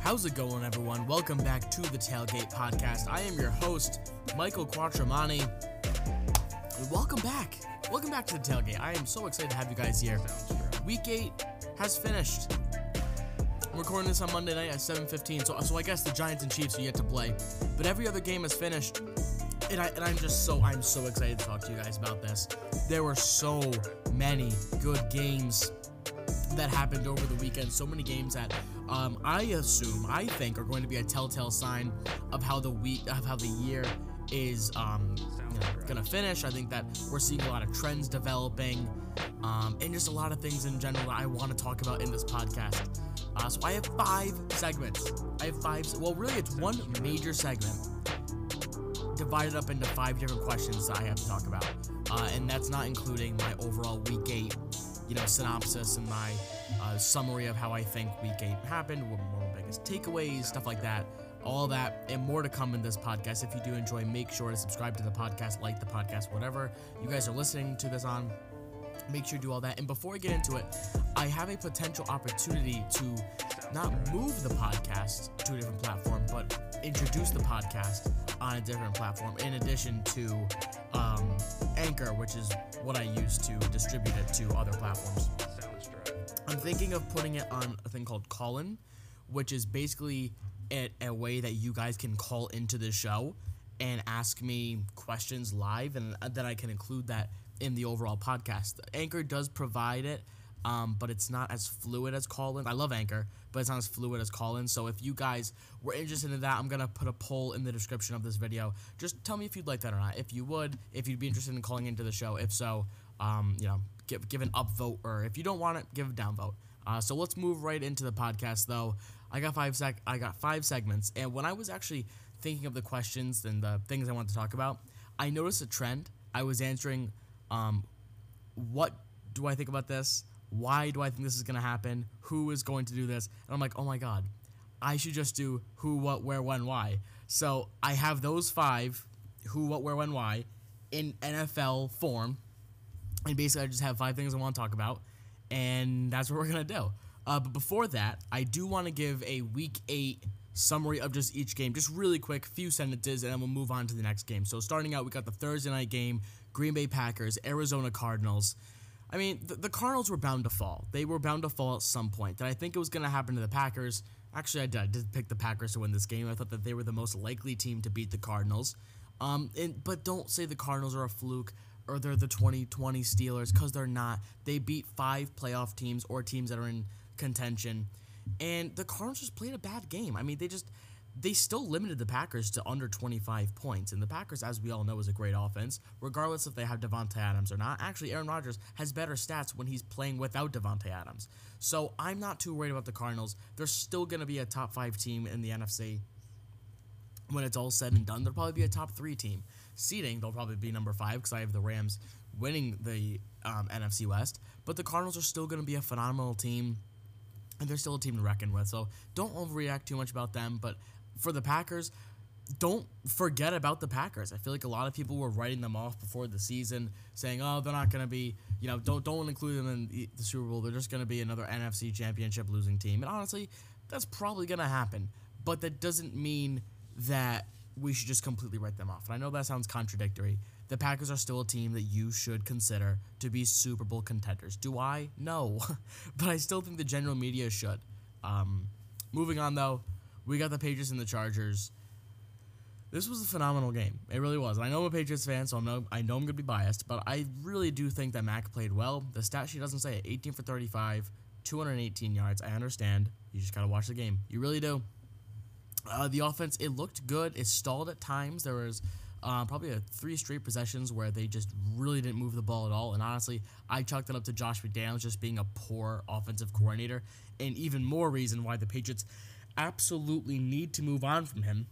How's it going, everyone? Welcome back to the Tailgate Podcast. I am your host, Michael Quattromani. Welcome back. Welcome back to the Tailgate. I am so excited to have you guys here. Week 8 has finished. I'm recording this on Monday night at 7:15, so so I guess the Giants and Chiefs are yet to play, but every other game has finished, and I and I'm just so I'm so excited to talk to you guys about this. There were so many good games that happened over the weekend. So many games that um, I assume, I think, are going to be a telltale sign of how the week, of how the year is um, you know, gonna finish. I think that we're seeing a lot of trends developing, um, and just a lot of things in general that I want to talk about in this podcast. Uh, so I have five segments. I have five. Well, really, it's one major segment divided up into five different questions that I have to talk about, uh, and that's not including my overall week eight, you know, synopsis and my uh, summary of how I think week eight happened, what were my biggest takeaways, stuff like that. All that and more to come in this podcast. If you do enjoy, make sure to subscribe to the podcast, like the podcast, whatever you guys are listening to this on. Make sure you do all that. And before I get into it, I have a potential opportunity to not move the podcast to a different platform, but introduce the podcast on a different platform in addition to um, Anchor, which is what I use to distribute it to other platforms. I'm thinking of putting it on a thing called Callin, which is basically a, a way that you guys can call into the show and ask me questions live, and then I can include that in the overall podcast. Anchor does provide it, um, but it's not as fluid as Callin. I love Anchor, but it's not as fluid as Callin. So if you guys were interested in that, I'm gonna put a poll in the description of this video. Just tell me if you'd like that or not. If you would, if you'd be interested in calling into the show. If so, um, you know, give give an upvote, or if you don't want it, give a downvote. Uh, so let's move right into the podcast, though. I got five sec. I got five segments, and when I was actually thinking of the questions and the things I wanted to talk about, I noticed a trend. I was answering, um, what do I think about this? Why do I think this is gonna happen? Who is going to do this? And I'm like, oh my god, I should just do who, what, where, when, why. So I have those five, who, what, where, when, why, in NFL form, and basically I just have five things I want to talk about, and that's what we're gonna do. Uh, but before that, I do want to give a week eight summary of just each game, just really quick, few sentences, and then we'll move on to the next game. So starting out, we got the Thursday night game: Green Bay Packers, Arizona Cardinals. I mean, the, the Cardinals were bound to fall. They were bound to fall at some point. Did I think it was going to happen to the Packers? Actually, I did. I did pick the Packers to win this game. I thought that they were the most likely team to beat the Cardinals. Um, and, but don't say the Cardinals are a fluke or they're the 2020 Steelers because they're not. They beat five playoff teams or teams that are in contention. And the Cardinals just played a bad game. I mean, they just they still limited the Packers to under 25 points. And the Packers, as we all know, is a great offense, regardless if they have Davante Adams or not. Actually, Aaron Rodgers has better stats when he's playing without Davante Adams. So I'm not too worried about the Cardinals. They're still going to be a top five team in the NFC. When it's all said and done, they'll probably be a top three team. Seeding, they'll probably be number five because I have the Rams winning the um, NFC West. But the Cardinals are still going to be a phenomenal team and they're still a team to reckon with. So don't overreact too much about them. But for the Packers, don't forget about the Packers. I feel like a lot of people were writing them off before the season, saying, "Oh, they're not going to be, you know, don't don't include them in the, Super Bowl. They're just going to be another NFC Championship losing team." And honestly, that's probably going to happen. But that doesn't mean that we should just completely write them off. And I know that sounds contradictory. The Packers are still a team that you should consider to be Super Bowl contenders. Do I? No. but I still think the general media should. Um, moving on, though, we got the Patriots and the Chargers. This was a phenomenal game. It really was. And I know I'm a Patriots fan, so I know, I know I'm going to be biased, but I really do think that Mac played well. The stat sheet doesn't say it. 18 for 35, 218 yards. I understand. You just got to watch the game. You really do. Uh, the offense, it looked good. It stalled at times. There was uh, probably a three straight possessions where they just really didn't move the ball at all. And honestly, I chalked it up to Josh McDaniels just being a poor offensive coordinator. And even more reason why the Patriots absolutely need to move on from him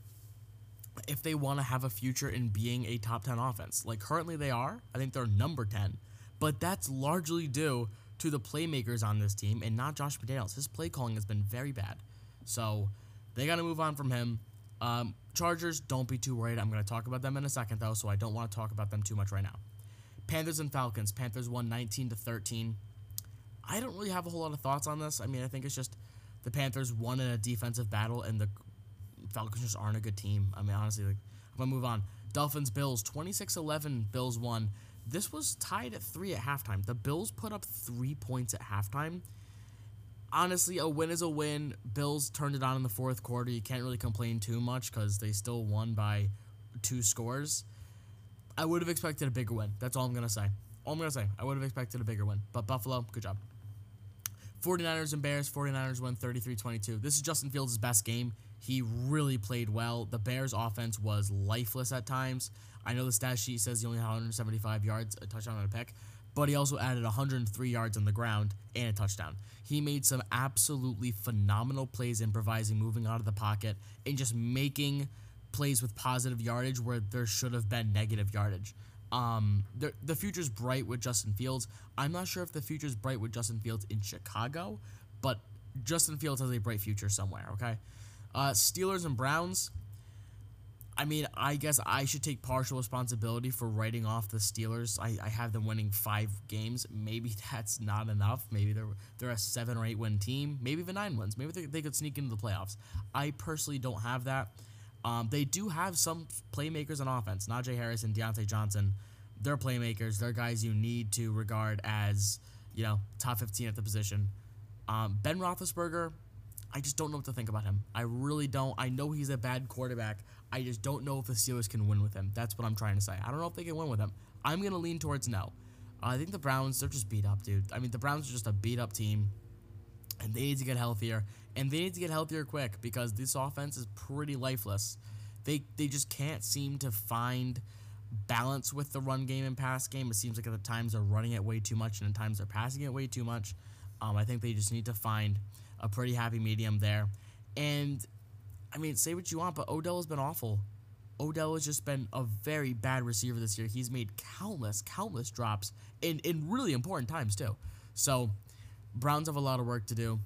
if they want to have a future in being a top 10 offense. Like currently they are. I think they're number 10. But that's largely due to the playmakers on this team and not Josh McDaniels. His play calling has been very bad. So they got to move on from him. Um, Chargers, don't be too worried. I'm going to talk about them in a second, though, so I don't want to talk about them too much right now. Panthers and Falcons. Panthers won 19 to 13. I don't really have a whole lot of thoughts on this. I mean, I think it's just the Panthers won in a defensive battle, and the Falcons just aren't a good team. I mean, honestly, like, I'm gonna move on. Dolphins Bills 26-11. Bills won. This was tied at three at halftime. The Bills put up three points at halftime. Honestly, a win is a win. Bills turned it on in the fourth quarter. You can't really complain too much because they still won by two scores. I would have expected a bigger win. That's all I'm gonna say. All I'm gonna say. I would have expected a bigger win. But Buffalo, good job. 49ers and Bears. 49ers win 33-22. This is Justin Fields' best game. He really played well. The Bears' offense was lifeless at times. I know the stat sheet says he only had 175 yards, a touchdown and a pick, but he also added 103 yards on the ground and a touchdown. He made some absolutely phenomenal plays improvising, moving out of the pocket, and just making plays with positive yardage where there should have been negative yardage. Um, the, the future's bright with Justin Fields. I'm not sure if the future's bright with Justin Fields in Chicago, but Justin Fields has a bright future somewhere, okay? Uh, Steelers and Browns. I mean, I guess I should take partial responsibility for writing off the Steelers. I, I have them winning five games. Maybe that's not enough. Maybe they're they're a seven or eight win team. Maybe even nine wins. Maybe they, they could sneak into the playoffs. I personally don't have that. Um, they do have some playmakers on offense. Najee Harris and Diontae Johnson. They're playmakers. They're guys you need to regard as you know top 15 at the position. Um, ben Roethlisberger, I just don't know what to think about him. I really don't. I know he's a bad quarterback. I just don't know if the Steelers can win with him. That's what I'm trying to say. I don't know if they can win with him. I'm going to lean towards no. Uh, I think the Browns, they're just beat up, dude. I mean, the Browns are just a beat up team, and they need to get healthier. And they need to get healthier quick because this offense is pretty lifeless. They, they just can't seem to find balance with the run game and pass game. It seems like at the times they're running it way too much, and at times they're passing it way too much. Um, I think they just need to find a pretty happy medium there. And I mean, say what you want, but Odell has been awful. Odell has just been a very bad receiver this year. He's made countless, countless drops in, in really important times, too. So, Browns have a lot of work to do.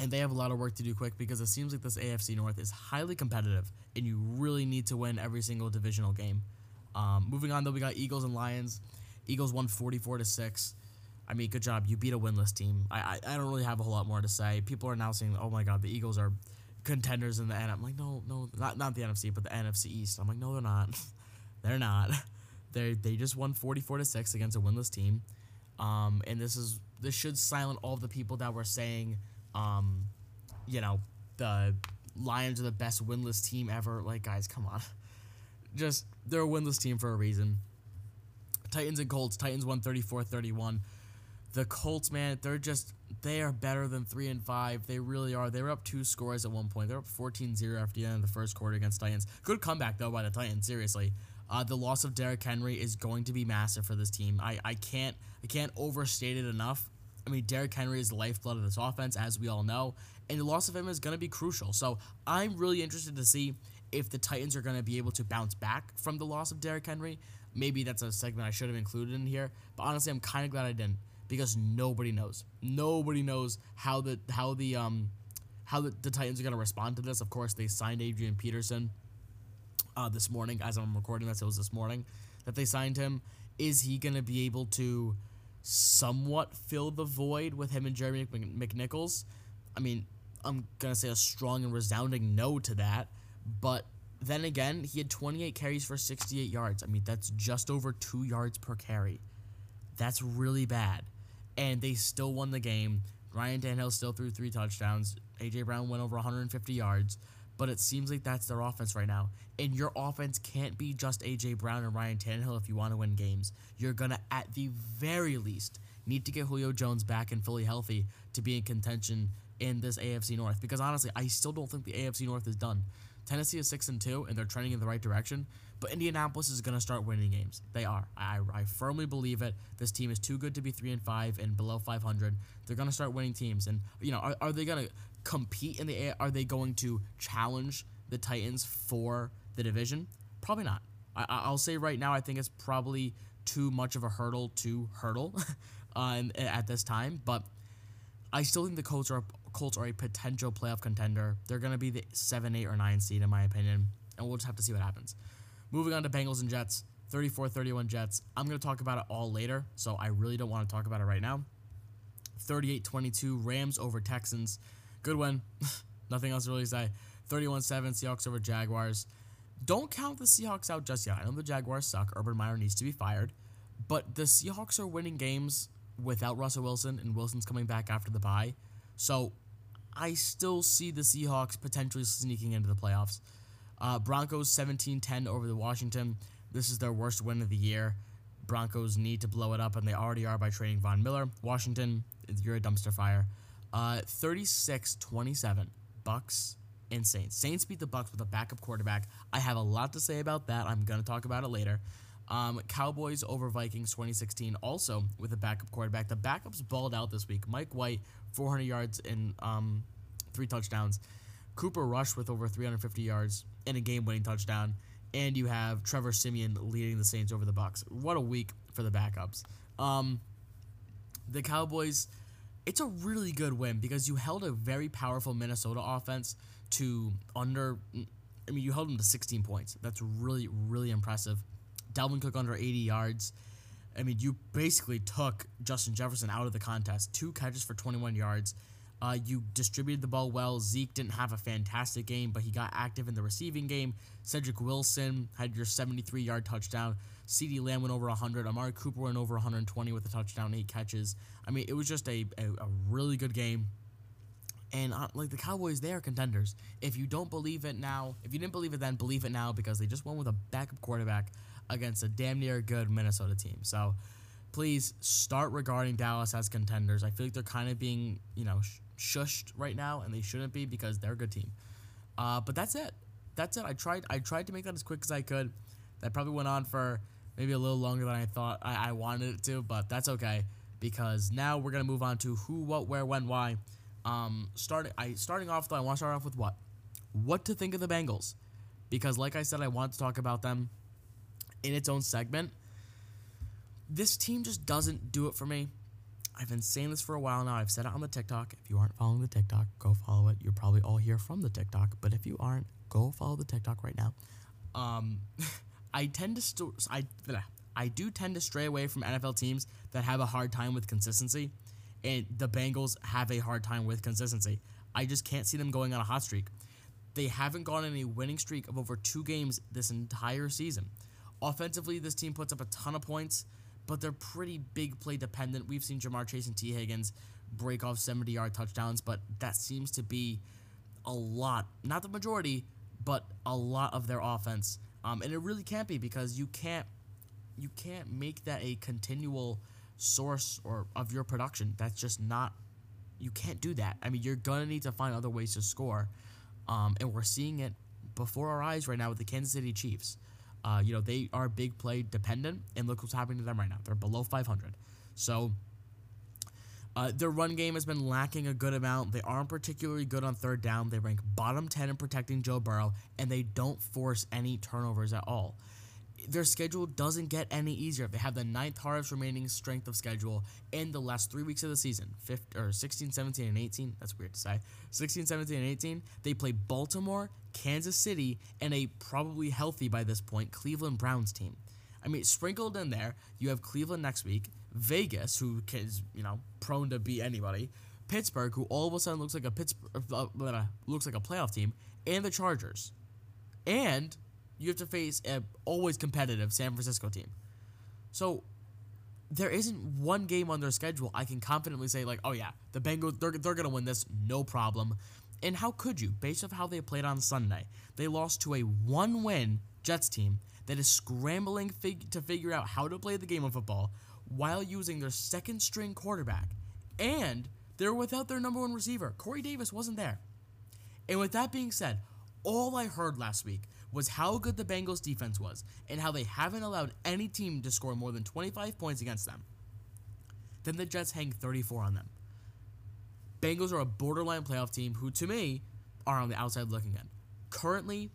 And they have a lot of work to do quick because it seems like this AFC North is highly competitive, and you really need to win every single divisional game. Um, moving on, though, we got Eagles and Lions. Eagles won 44 to 6. I mean, good job. You beat a winless team. I, I, I don't really have a whole lot more to say. People are now saying, oh my God, the Eagles are contenders in the NFC. I'm like, no, no, not not the NFC, but the NFC East. I'm like, no, they're not. they're not. They they just won 44 to six against a winless team, um, and this is this should silence all the people that were saying, um, you know, the Lions are the best winless team ever. Like, guys, come on, just they're a winless team for a reason. Titans and Colts. Titans won 34-31. The Colts, man, they're just they are better than three and five. They really are. They were up two scores at one point. They're up 14-0 after the end of the first quarter against Titans. Good comeback though by the Titans. Seriously, uh, the loss of Derrick Henry is going to be massive for this team. I, I can't I can't overstate it enough. I mean, Derrick Henry is the lifeblood of this offense, as we all know, and the loss of him is going to be crucial. So I'm really interested to see if the Titans are going to be able to bounce back from the loss of Derrick Henry. Maybe that's a segment I should have included in here, but honestly, I'm kind of glad I didn't because nobody knows. Nobody knows how the how the um how the, the Titans are going to respond to this. Of course, they signed Adrian Peterson uh, this morning as I'm recording this. It was this morning that they signed him. Is he going to be able to somewhat fill the void with him and Jeremy McNichols? I mean, I'm going to say a strong and resounding no to that. But then again, he had 28 carries for 68 yards. I mean, that's just over two yards per carry. That's really bad. And they still won the game. Ryan Tannehill still threw three touchdowns. AJ Brown went over 150 yards. But it seems like that's their offense right now. And your offense can't be just AJ Brown and Ryan Tannehill if you want to win games. You're gonna, at the very least, need to get Julio Jones back and fully healthy to be in contention in this AFC North. Because honestly, I still don't think the AFC North is done. Tennessee is six and two, and they're trending in the right direction. But Indianapolis is going to start winning games. They are. I, I firmly believe it. This team is too good to be three and five and below 500. They're going to start winning teams. And you know, are, are they going to compete in the? Are they going to challenge the Titans for the division? Probably not. I, I'll say right now, I think it's probably too much of a hurdle to hurdle uh, at this time. But I still think the Colts are Colts are a potential playoff contender. They're going to be the 7, 8, or 9 seed, in my opinion. And we'll just have to see what happens. Moving on to Bengals and Jets. 34 31 Jets. I'm going to talk about it all later, so I really don't want to talk about it right now. 38-22 Rams over Texans. Good win. Nothing else to really say. 31-7 Seahawks over Jaguars. Don't count the Seahawks out just yet. I know the Jaguars suck. Urban Meyer needs to be fired. But the Seahawks are winning games without Russell Wilson, and Wilson's coming back after the bye. So I still see the Seahawks potentially sneaking into the playoffs. Uh, Broncos 17 10 over the Washington. This is their worst win of the year. Broncos need to blow it up, and they already are by trading Von Miller. Washington, you're a dumpster fire. Uh, 36 27. Bucs and Saints. Saints beat the Bucs with a backup quarterback. I have a lot to say about that. I'm going to talk about it later. Um, Cowboys over Vikings 2016, also with a backup quarterback. The backups balled out this week. Mike White, 400 yards and um, three touchdowns. Cooper Rush with over 350 yards and a game-winning touchdown. And you have Trevor Siemian leading the Saints over the Bucs. What a week for the backups. Um, the Cowboys, it's a really good win because you held a very powerful Minnesota offense to under. I mean, you held them to 16 points. That's really, really impressive. Dalvin Cook under 80 yards. I mean, you basically took Justin Jefferson out of the contest. Two catches for 21 yards. Uh, you distributed the ball well. Zeke didn't have a fantastic game, but he got active in the receiving game. Cedrick Wilson had your 73 yard touchdown. CeeDee Lamb went over 100. Amari Cooper went over 120 with a touchdown, eight catches. I mean, it was just a, a, a really good game. And uh, like the Cowboys, they are contenders. If you don't believe it now, if you didn't believe it then, believe it now because they just won with a backup quarterback against a damn near good Minnesota team. So please start regarding Dallas as contenders. I feel like they're kind of being, you know, sh- shushed right now, and they shouldn't be because they're a good team. Uh, but that's it. That's it. I tried. I tried to make that as quick as I could. That probably went on for maybe a little longer than I thought I, I wanted it to, but that's okay because now we're gonna move on to who, what, where, when, why. Um, starting. I starting off though. I want to start off with what? What to think of the Bengals? Because like I said, I want to talk about them in its own segment. This team just doesn't do it for me. I've been saying this for a while now. I've said it on the TikTok. If you aren't following the TikTok, go follow it. You're probably all here from the TikTok, but if you aren't, go follow the TikTok right now. Um, I tend to st- I I do tend to stray away from NFL teams that have a hard time with consistency, and the Bengals have a hard time with consistency. I just can't see them going on a hot streak. They haven't gone on a winning streak of over two games this entire season. Offensively, this team puts up a ton of points, but they're pretty big play dependent. We've seen Ja'Marr Chase and Tee Higgins break off 70 yard touchdowns, but that seems to be a lot, not the majority, but a lot of their offense. Um, and it really can't be because you can't you can't make that a continual source or of your production. That's just not you can't do that. I mean, you're gonna need to find other ways to score, um, and we're seeing it before our eyes right now with the Kansas City Chiefs. Uh, you know, they are big play dependent, and look what's happening to them right now. They're below 500. So, uh, their run game has been lacking a good amount. They aren't particularly good on third down. They rank bottom 10 in protecting Joe Burrow, and they don't force any turnovers at all. Their schedule doesn't get any easier. They have the ninth hardest remaining strength of schedule in the last three weeks of the season 15, or 16, 17, and 18. That's weird to say. 16, 17, and 18. They play Baltimore, Kansas City, and a probably healthy by this point Cleveland Browns team. I mean, sprinkled in there, you have Cleveland next week, Vegas, who is you know prone to beat anybody, Pittsburgh, who all of a sudden looks like a Pittsburgh uh, looks like a playoff team, and the Chargers, and you have to face a always competitive San Francisco team. So there isn't one game on their schedule I can confidently say like, oh yeah, the Bengals they're they're gonna win this no problem. And how could you, based off how they played on Sunday? They lost to a one-win Jets team that is scrambling fig- to figure out how to play the game of football while using their second-string quarterback, and they're without their number one receiver. Corey Davis wasn't there. And with that being said, all I heard last week was how good the Bengals defense was and how they haven't allowed any team to score more than 25 points against them. Then the Jets hang 34 on them. Bengals are a borderline playoff team who, to me, are on the outside looking in. Currently,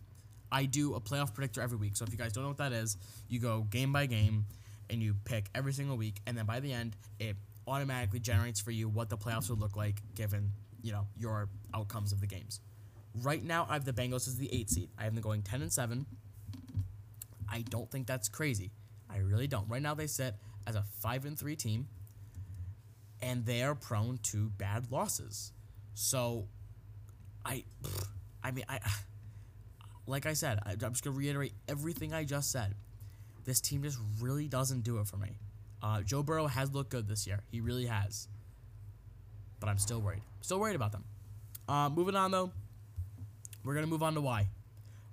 I do a playoff predictor every week. So if you guys don't know what that is, you go game by game and you pick every single week, and then by the end, it automatically generates for you what the playoffs would look like given you know your outcomes of the games. Right now, I have the Bengals as the eight seed. I have them going ten and seven. I don't think that's crazy. I really don't. Right now, they sit as a five and three team. and they are prone to bad losses. So, I, I mean, I, like I said, I'm just gonna reiterate everything I just said. This team just really doesn't do it for me. Uh, Joe Burrow has looked good this year. He really has. But I'm still worried. Still worried about them. Uh, moving on though, we're gonna move on to why.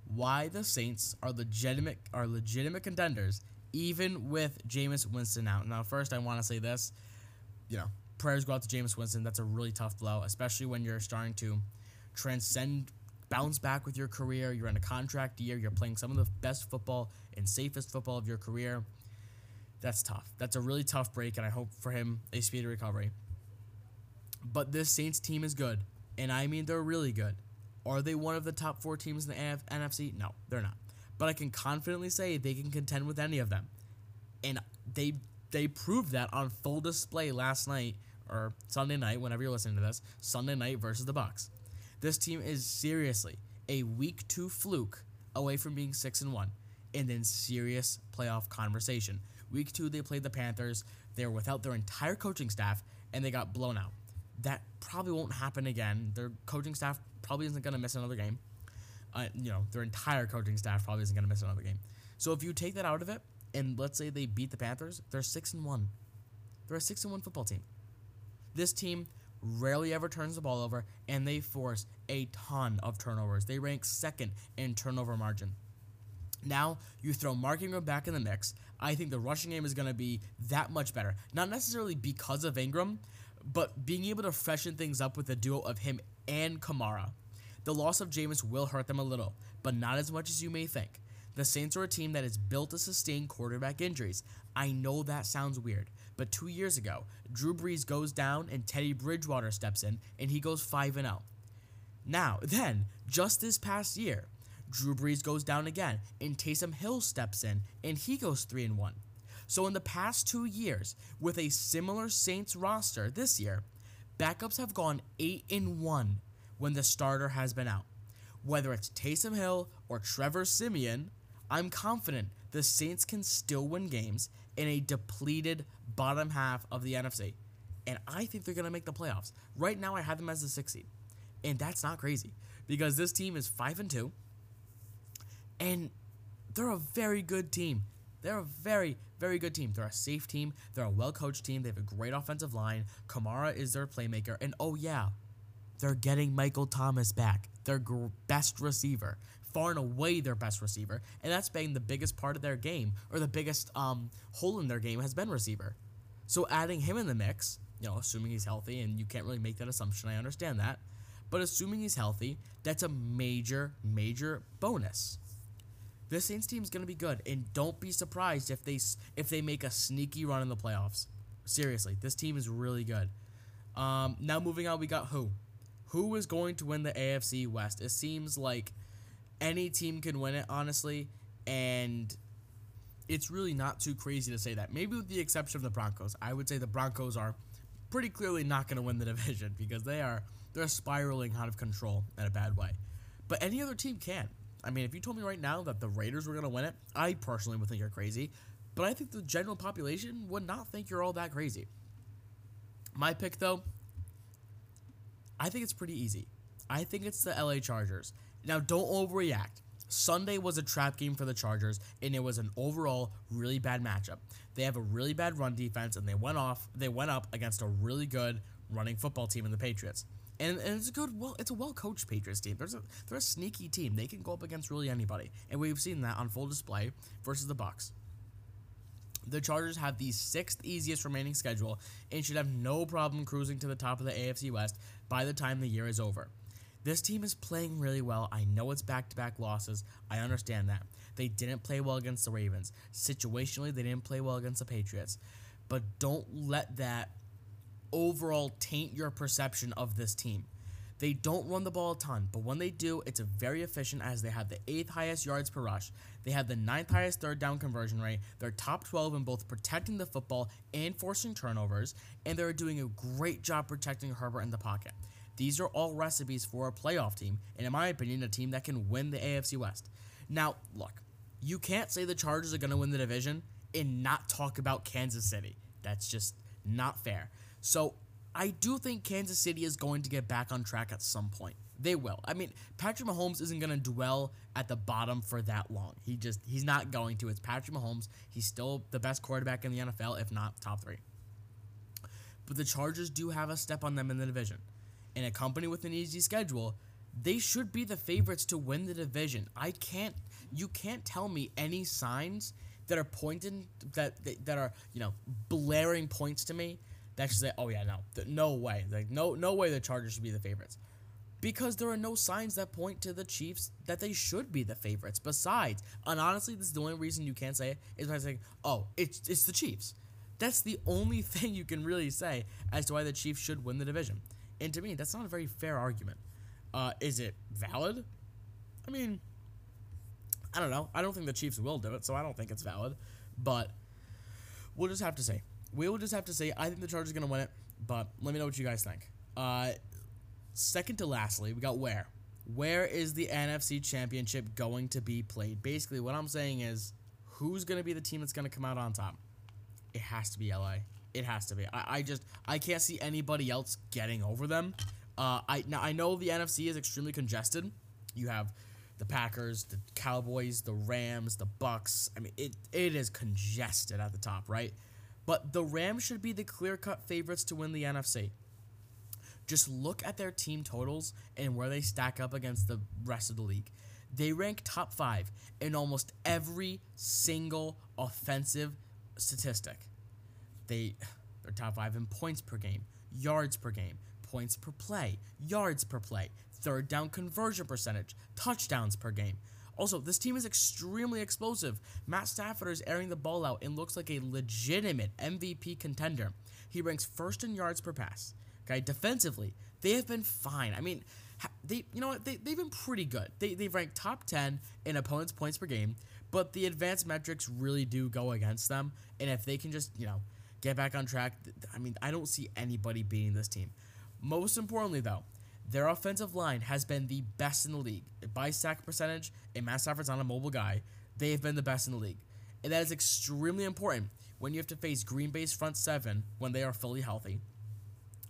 Why the Saints are legitimate are legitimate contenders even with Jameis Winston out. Now, first I want to say this, you know, prayers go out to Jameis Winston. That's a really tough blow, especially when you're starting to transcend, bounce back with your career. You're in a contract year. You're playing some of the best football and safest football of your career. That's tough. That's a really tough break, and I hope for him a speedy recovery. But this Saints team is good, and I mean they're really good. Are they one of the top four teams in the NFC? No, they're not. But I can confidently say they can contend with any of them, and they they proved that on full display last night or Sunday night, whenever you're listening to this. Sunday night versus the Bucs. This team is seriously a week two fluke away from being six and one, and in serious playoff conversation. Week two, they played the Panthers. They were without their entire coaching staff, and they got blown out. That probably won't happen again. Their coaching staff probably isn't going to miss another game. Uh, you know, their entire coaching staff probably isn't going to miss another game. So if you take that out of it, and let's say they beat the Panthers, they're six and one. They're a six and one football team. This team rarely ever turns the ball over, and they force a ton of turnovers. They rank second in turnover margin. Now you throw Mark Ingram back in the mix. I think the rushing game is going to be that much better. Not necessarily because of Ingram, but being able to freshen things up with the duo of him and Kamara. The loss of Jameis will hurt them a little, but not as much as you may think. The Saints are a team that is built to sustain quarterback injuries. I know that sounds weird, but two years ago, Drew Brees goes down and Teddy Bridgewater steps in and he goes 5 and 0. Now, then, just this past year, Drew Brees goes down again and Taysom Hill steps in and he goes 3 and 1. So in the past 2 years, with a similar Saints roster this year, backups have gone 8 and 1 when the starter has been out. Whether it's Taysom Hill or Trevor Siemian, I'm confident the Saints can still win games in a depleted bottom half of the NFC. And I think they're going to make the playoffs. Right now, I have them as the sixth seed. And that's not crazy because this team is 5 and 2. And they're a very good team. They're a very, very good team. They're a safe team. They're a well coached team. They have a great offensive line. Kamara is their playmaker. And oh, yeah, they're getting Michael Thomas back, their gr- best receiver far and away their best receiver, and that's been the biggest part of their game, or the biggest um, hole in their game has been receiver. So adding him in the mix, you know, assuming he's healthy, and you can't really make that assumption, I understand that, but assuming he's healthy, that's a major, major bonus. This Saints team is going to be good, and don't be surprised if they if they make a sneaky run in the playoffs. Seriously, this team is really good. Um, now moving on, we got who? Who is going to win the AFC West? It seems like any team can win it, honestly, and it's really not too crazy to say that. Maybe with the exception of the Broncos, I would say the Broncos are pretty clearly not going to win the division because they are they're spiraling out of control in a bad way. But any other team can. I mean, if you told me right now that the Raiders were going to win it, I personally would think you're crazy. But I think the general population would not think you're all that crazy. My pick, though, I think it's pretty easy. I think it's the LA Chargers. Now, don't overreact. Sunday was a trap game for the Chargers, and it was an overall really bad matchup. They have a really bad run defense, and they went off. They went up against a really good running football team in the Patriots. And, and it's a good, well, it's a well coached Patriots team. There's a, they're a sneaky team. They can go up against really anybody, and we've seen that on full display versus the Bucs. The Chargers have the sixth easiest remaining schedule and should have no problem cruising to the top of the AFC West by the time the year is over. This team is playing really well. I know it's back to back losses. I understand that. They didn't play well against the Ravens. Situationally, they didn't play well against the Patriots. But don't let that overall taint your perception of this team. They don't run the ball a ton, but when they do, it's very efficient as they have the eighth highest yards per rush. They have the ninth highest third down conversion rate. They're top 12 in both protecting the football and forcing turnovers, and they're doing a great job protecting Herbert in the pocket. These are all recipes for a playoff team, and in my opinion, a team that can win the AFC West. Now, look, you can't say the Chargers are going to win the division and not talk about Kansas City. That's just not fair. So I do think Kansas City is going to get back on track at some point. They will. I mean, Patrick Mahomes isn't going to dwell at the bottom for that long. He just he's not going to. It's Patrick Mahomes. He's still the best quarterback in the NFL, if not top three. But the Chargers do have a step on them in the division. In a company with an easy schedule, they should be the favorites to win the division. I can't you can't tell me any signs that are pointing that that, that are, you know, blaring points to me that should say, "Oh yeah, no. No way. Like no no way the Chargers should be the favorites." because there are no signs that point to the Chiefs that they should be the favorites. Besides, and honestly, this is the only reason you can't say it is by saying, "Oh, it's it's the Chiefs." That's the only thing you can really say as to why the Chiefs should win the division. And to me, that's not a very fair argument. Uh, is it valid? I mean, I don't know. I don't think the Chiefs will do it, so I don't think it's valid. But we'll just have to say. We will just have to say. I think the Chargers are going to win it, but let me know what you guys think. Uh, second to lastly, we got where. Where is the NFC Championship going to be played? Basically, what I'm saying is, who's going to be the team that's going to come out on top? It has to be LA. It has to be. I, I just I can't see anybody else getting over them. Uh, I now I know the NFC is extremely congested. You have the Packers, the Cowboys, the Rams, the Bucs. I mean, it it is congested at the top, right? But the Rams should be the clear-cut favorites to win the NFC. Just look at their team totals and where they stack up against the rest of the league. They rank top five in almost every single offensive statistic. They they're top five in points per game, yards per game, points per play, yards per play, third down conversion percentage, touchdowns per game. Also, this team is extremely explosive. Matt Stafford is airing the ball out and looks like a legitimate MVP contender. He ranks first in yards per pass, Okay, defensively, they have been fine. I mean, they you know what they they've been pretty good. They they've ranked top ten in opponents' points per game, but the advanced metrics really do go against them. And if they can just you know get back on track, I mean, I don't see anybody beating this team. Most importantly, though, their offensive line has been the best in the league by sack percentage. And Matt Stafford's not a mobile guy. They have been the best in the league, and that is extremely important when you have to face Green Bay's front seven when they are fully healthy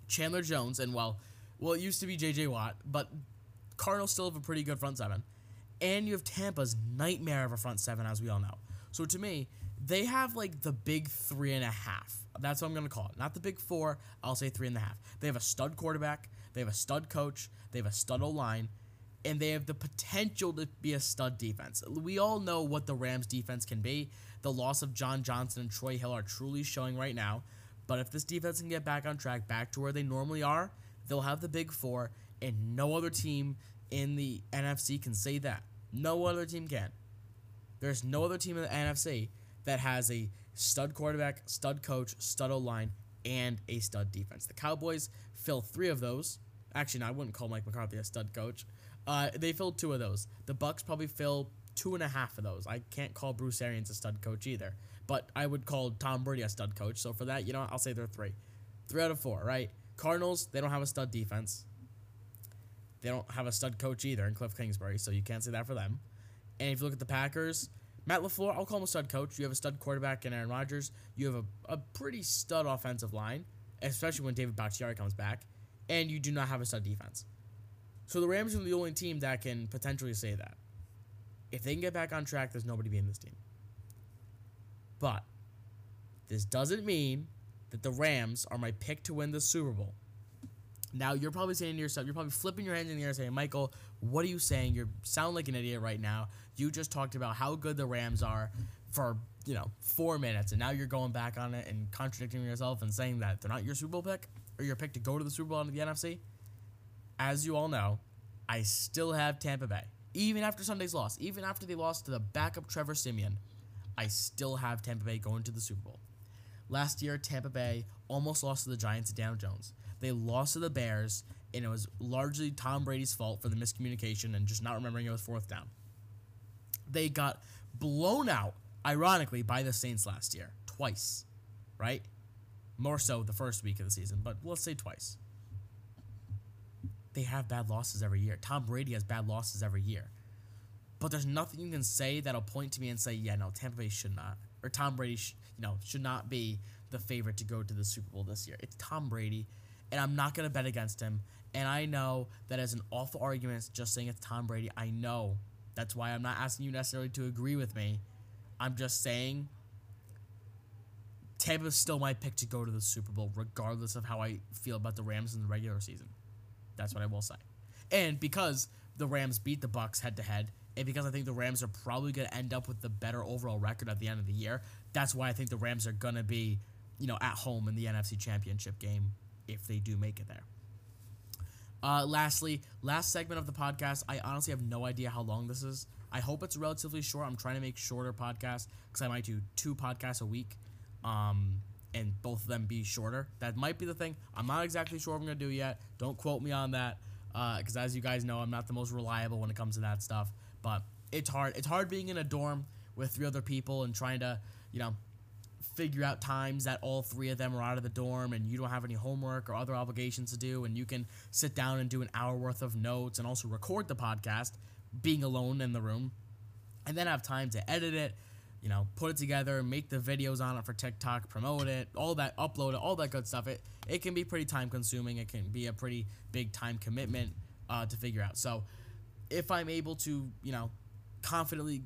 Chandler Jones, and well, well, it used to be J.J. Watt, but Cardinals still have a pretty good front seven. And you have Tampa's nightmare of a front seven, as we all know. So to me, they have like the big three and a half. That's what I'm going to call it. Not the big four. I'll say three and a half. They have a stud quarterback. They have a stud coach. They have a stud O line. And they have the potential to be a stud defense. We all know what the Rams defense can be. The loss of John Johnson and Troy Hill are truly showing right now. But if this defense can get back on track, back to where they normally are, they'll have the big four, and no other team in the NFC can say that. No other team can. There's no other team in the NFC that has a stud quarterback, stud coach, stud O line, and a stud defense. The Cowboys fill three of those. Actually, no, I wouldn't call Mike McCarthy a stud coach. Uh, they filled two of those. The Bucs probably fill two and a half of those. I can't call Bruce Arians a stud coach either. But I would call Tom Brady a stud coach. So for that, you know, I'll say they're three. Three out of four, right? Cardinals, they don't have a stud defense. They don't have a stud coach either in Cliff Kingsbury, so you can't say that for them. And if you look at the Packers, Matt LaFleur, I'll call him a stud coach. You have a stud quarterback in Aaron Rodgers. You have a, a pretty stud offensive line, especially when David Bakhtiari comes back. And you do not have a stud defense. So the Rams are the only team that can potentially say that. If they can get back on track, there's nobody beating this team. But this doesn't mean that the Rams are my pick to win the Super Bowl. Now you're probably saying to yourself, you're probably flipping your hands in the air saying, Michael, what are you saying? You sound like an idiot right now. You just talked about how good the Rams are for, you know, four minutes, and now you're going back on it and contradicting yourself and saying that they're not your Super Bowl pick or your pick to go to the Super Bowl in the NFC. As you all know, I still have Tampa Bay. Even after Sunday's loss, even after they lost to the backup Trevor Siemian, I still have Tampa Bay going to the Super Bowl. Last year, Tampa Bay almost lost to the Giants and Daniel Jones. They lost to the Bears, and it was largely Tom Brady's fault for the miscommunication and just not remembering it was fourth down. They got blown out, ironically, by the Saints last year, twice, right? More so the first week of the season, but let's say twice. They have bad losses every year. Tom Brady has bad losses every year but there's nothing you can say that'll point to me and say, yeah, no, Tampa Bay should not, or Tom Brady, sh- you know, should not be the favorite to go to the Super Bowl this year. It's Tom Brady, and I'm not gonna bet against him. And I know that as an awful argument, just saying it's Tom Brady. I know that's why I'm not asking you necessarily to agree with me. I'm just saying Tampa's still my pick to go to the Super Bowl, regardless of how I feel about the Rams in the regular season. That's what I will say. And because the Rams beat the Bucks head to head, and because I think the Rams are probably going to end up with the better overall record at the end of the year, that's why I think the Rams are going to be, you know, at home in the NFC Championship game if they do make it there. Uh, lastly, last segment of the podcast. I honestly have no idea how long this is. I hope it's relatively short. I'm trying to make shorter podcasts because I might do two podcasts a week, um, and both of them be shorter. That might be the thing. I'm not exactly sure what I'm gonna do yet. Don't quote me on that, because uh, as you guys know, I'm not the most reliable when it comes to that stuff. But it's hard. It's hard being in a dorm with three other people and trying to, you know, figure out times that all three of them are out of the dorm and you don't have any homework or other obligations to do and you can sit down and do an hour worth of notes and also record the podcast being alone in the room and then have time to edit it you know put it together make the videos on it for tiktok promote it all that upload it all that good stuff. It it can be pretty time consuming. It can be a pretty big time commitment uh, to figure out. So if i'm able to you know confidently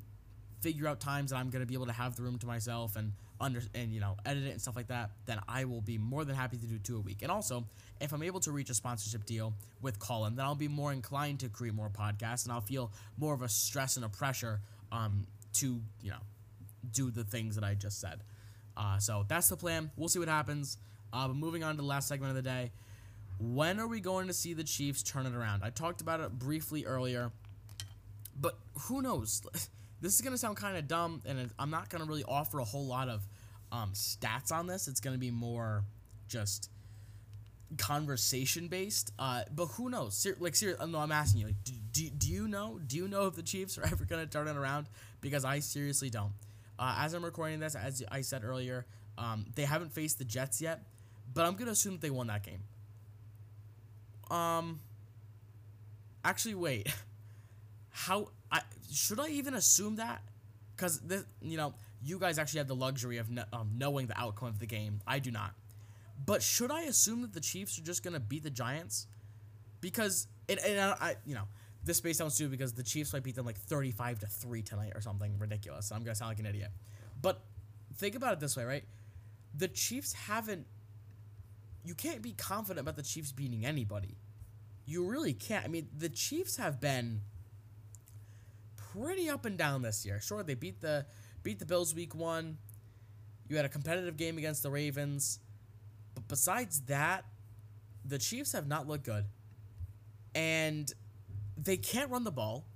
figure out times that i'm going to be able to have the room to myself and under and you know edit it and stuff like that, then I will be more than happy to do two a week. And also, if I'm able to reach a sponsorship deal with Callin, then I'll be more inclined to create more podcasts, and I'll feel more of a stress and a pressure um to you know do the things that I just said. Uh, so that's the plan. We'll see what happens. Uh, but moving on to the last segment of the day. When are we going to see the Chiefs turn it around? I talked about it briefly earlier, but who knows? This is going to sound kind of dumb, and I'm not going to really offer a whole lot of um, stats on this. It's going to be more just conversation based. Uh, but who knows? Ser- like, seriously, no, I'm asking you. Like, do, do, do you know? Do you know if the Chiefs are ever going to turn it around? Because I seriously don't. Uh, as I'm recording this, as I said earlier, um, they haven't faced the Jets yet, but I'm going to assume that they won that game. Um, actually, wait. How I should I even assume that? Because this, you know, you guys actually have the luxury of no, um, knowing the outcome of the game. I do not. But should I assume that the Chiefs are just gonna beat the Giants? Because and, and I, I, you know, this may sound stupid because the Chiefs might beat them like thirty-five to three tonight or something ridiculous. I'm gonna sound like an idiot. But think about it this way, right? The Chiefs haven't. You can't be confident about the Chiefs beating anybody. You really can't. I mean, the Chiefs have been pretty up and down this year. Sure, they beat the beat the Bills week one. You had a competitive game against the Ravens. But besides that, the Chiefs have not looked good. And they can't run the ball.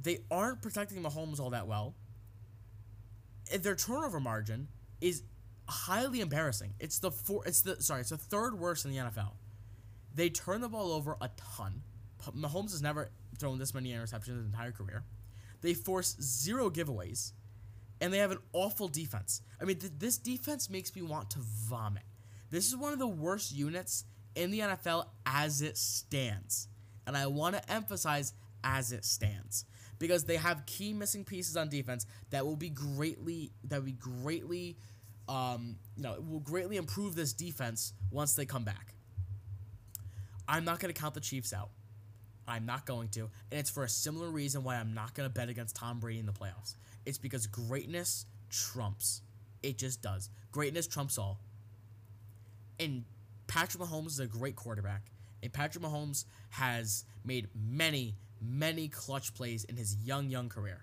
They aren't protecting Mahomes all that well. Their turnover margin is highly embarrassing. It's the four it's the sorry, it's the third worst in the NFL. They turn the ball over a ton. Mahomes has never thrown this many interceptions in his entire career. They force zero giveaways, and they have an awful defense. I mean, th- this defense makes me want to vomit. This is one of the worst units in the NFL as it stands. And I want to emphasize as it stands because they have key missing pieces on defense that will be greatly that will greatly um, you know, will greatly improve this defense once they come back. I'm not going to count the Chiefs out. I'm not going to. And it's for a similar reason why I'm not going to bet against Tom Brady in the playoffs. It's because greatness trumps. It just does. Greatness trumps all. And Patrick Mahomes is a great quarterback. And Patrick Mahomes has made many, many clutch plays in his young, young career.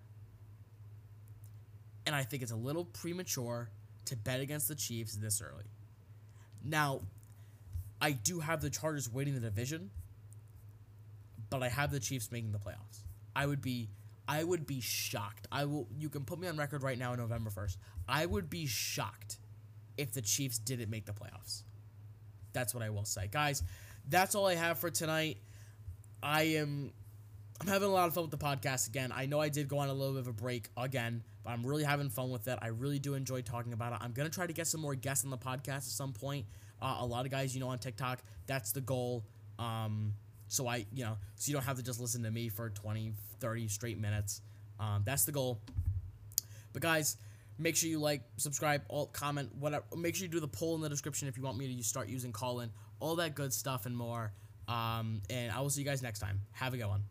And I think it's a little premature to bet against the Chiefs this early. Now, I do have the Chargers winning the division, but I have the Chiefs making the playoffs. I would be I would be shocked. I will you can put me on record right now on November 1st. I would be shocked if the Chiefs didn't make the playoffs. That's what I will say. Guys, that's all I have for tonight. I am I'm having a lot of fun with the podcast again. I know I did go on a little bit of a break again, but I'm really having fun with it. I really do enjoy talking about it. I'm to try to get some more guests on the podcast at some point. Uh, a lot of guys, you know, on TikTok, that's the goal. Um, so I, you know, so you don't have to just listen to me for 20, 30 straight minutes. Um, that's the goal. But guys, Make sure you like, subscribe, all comment, whatever. Make sure you do the poll in the description if you want me to start using Callin, all that good stuff and more. Um, and I will see you guys next time. Have a good one.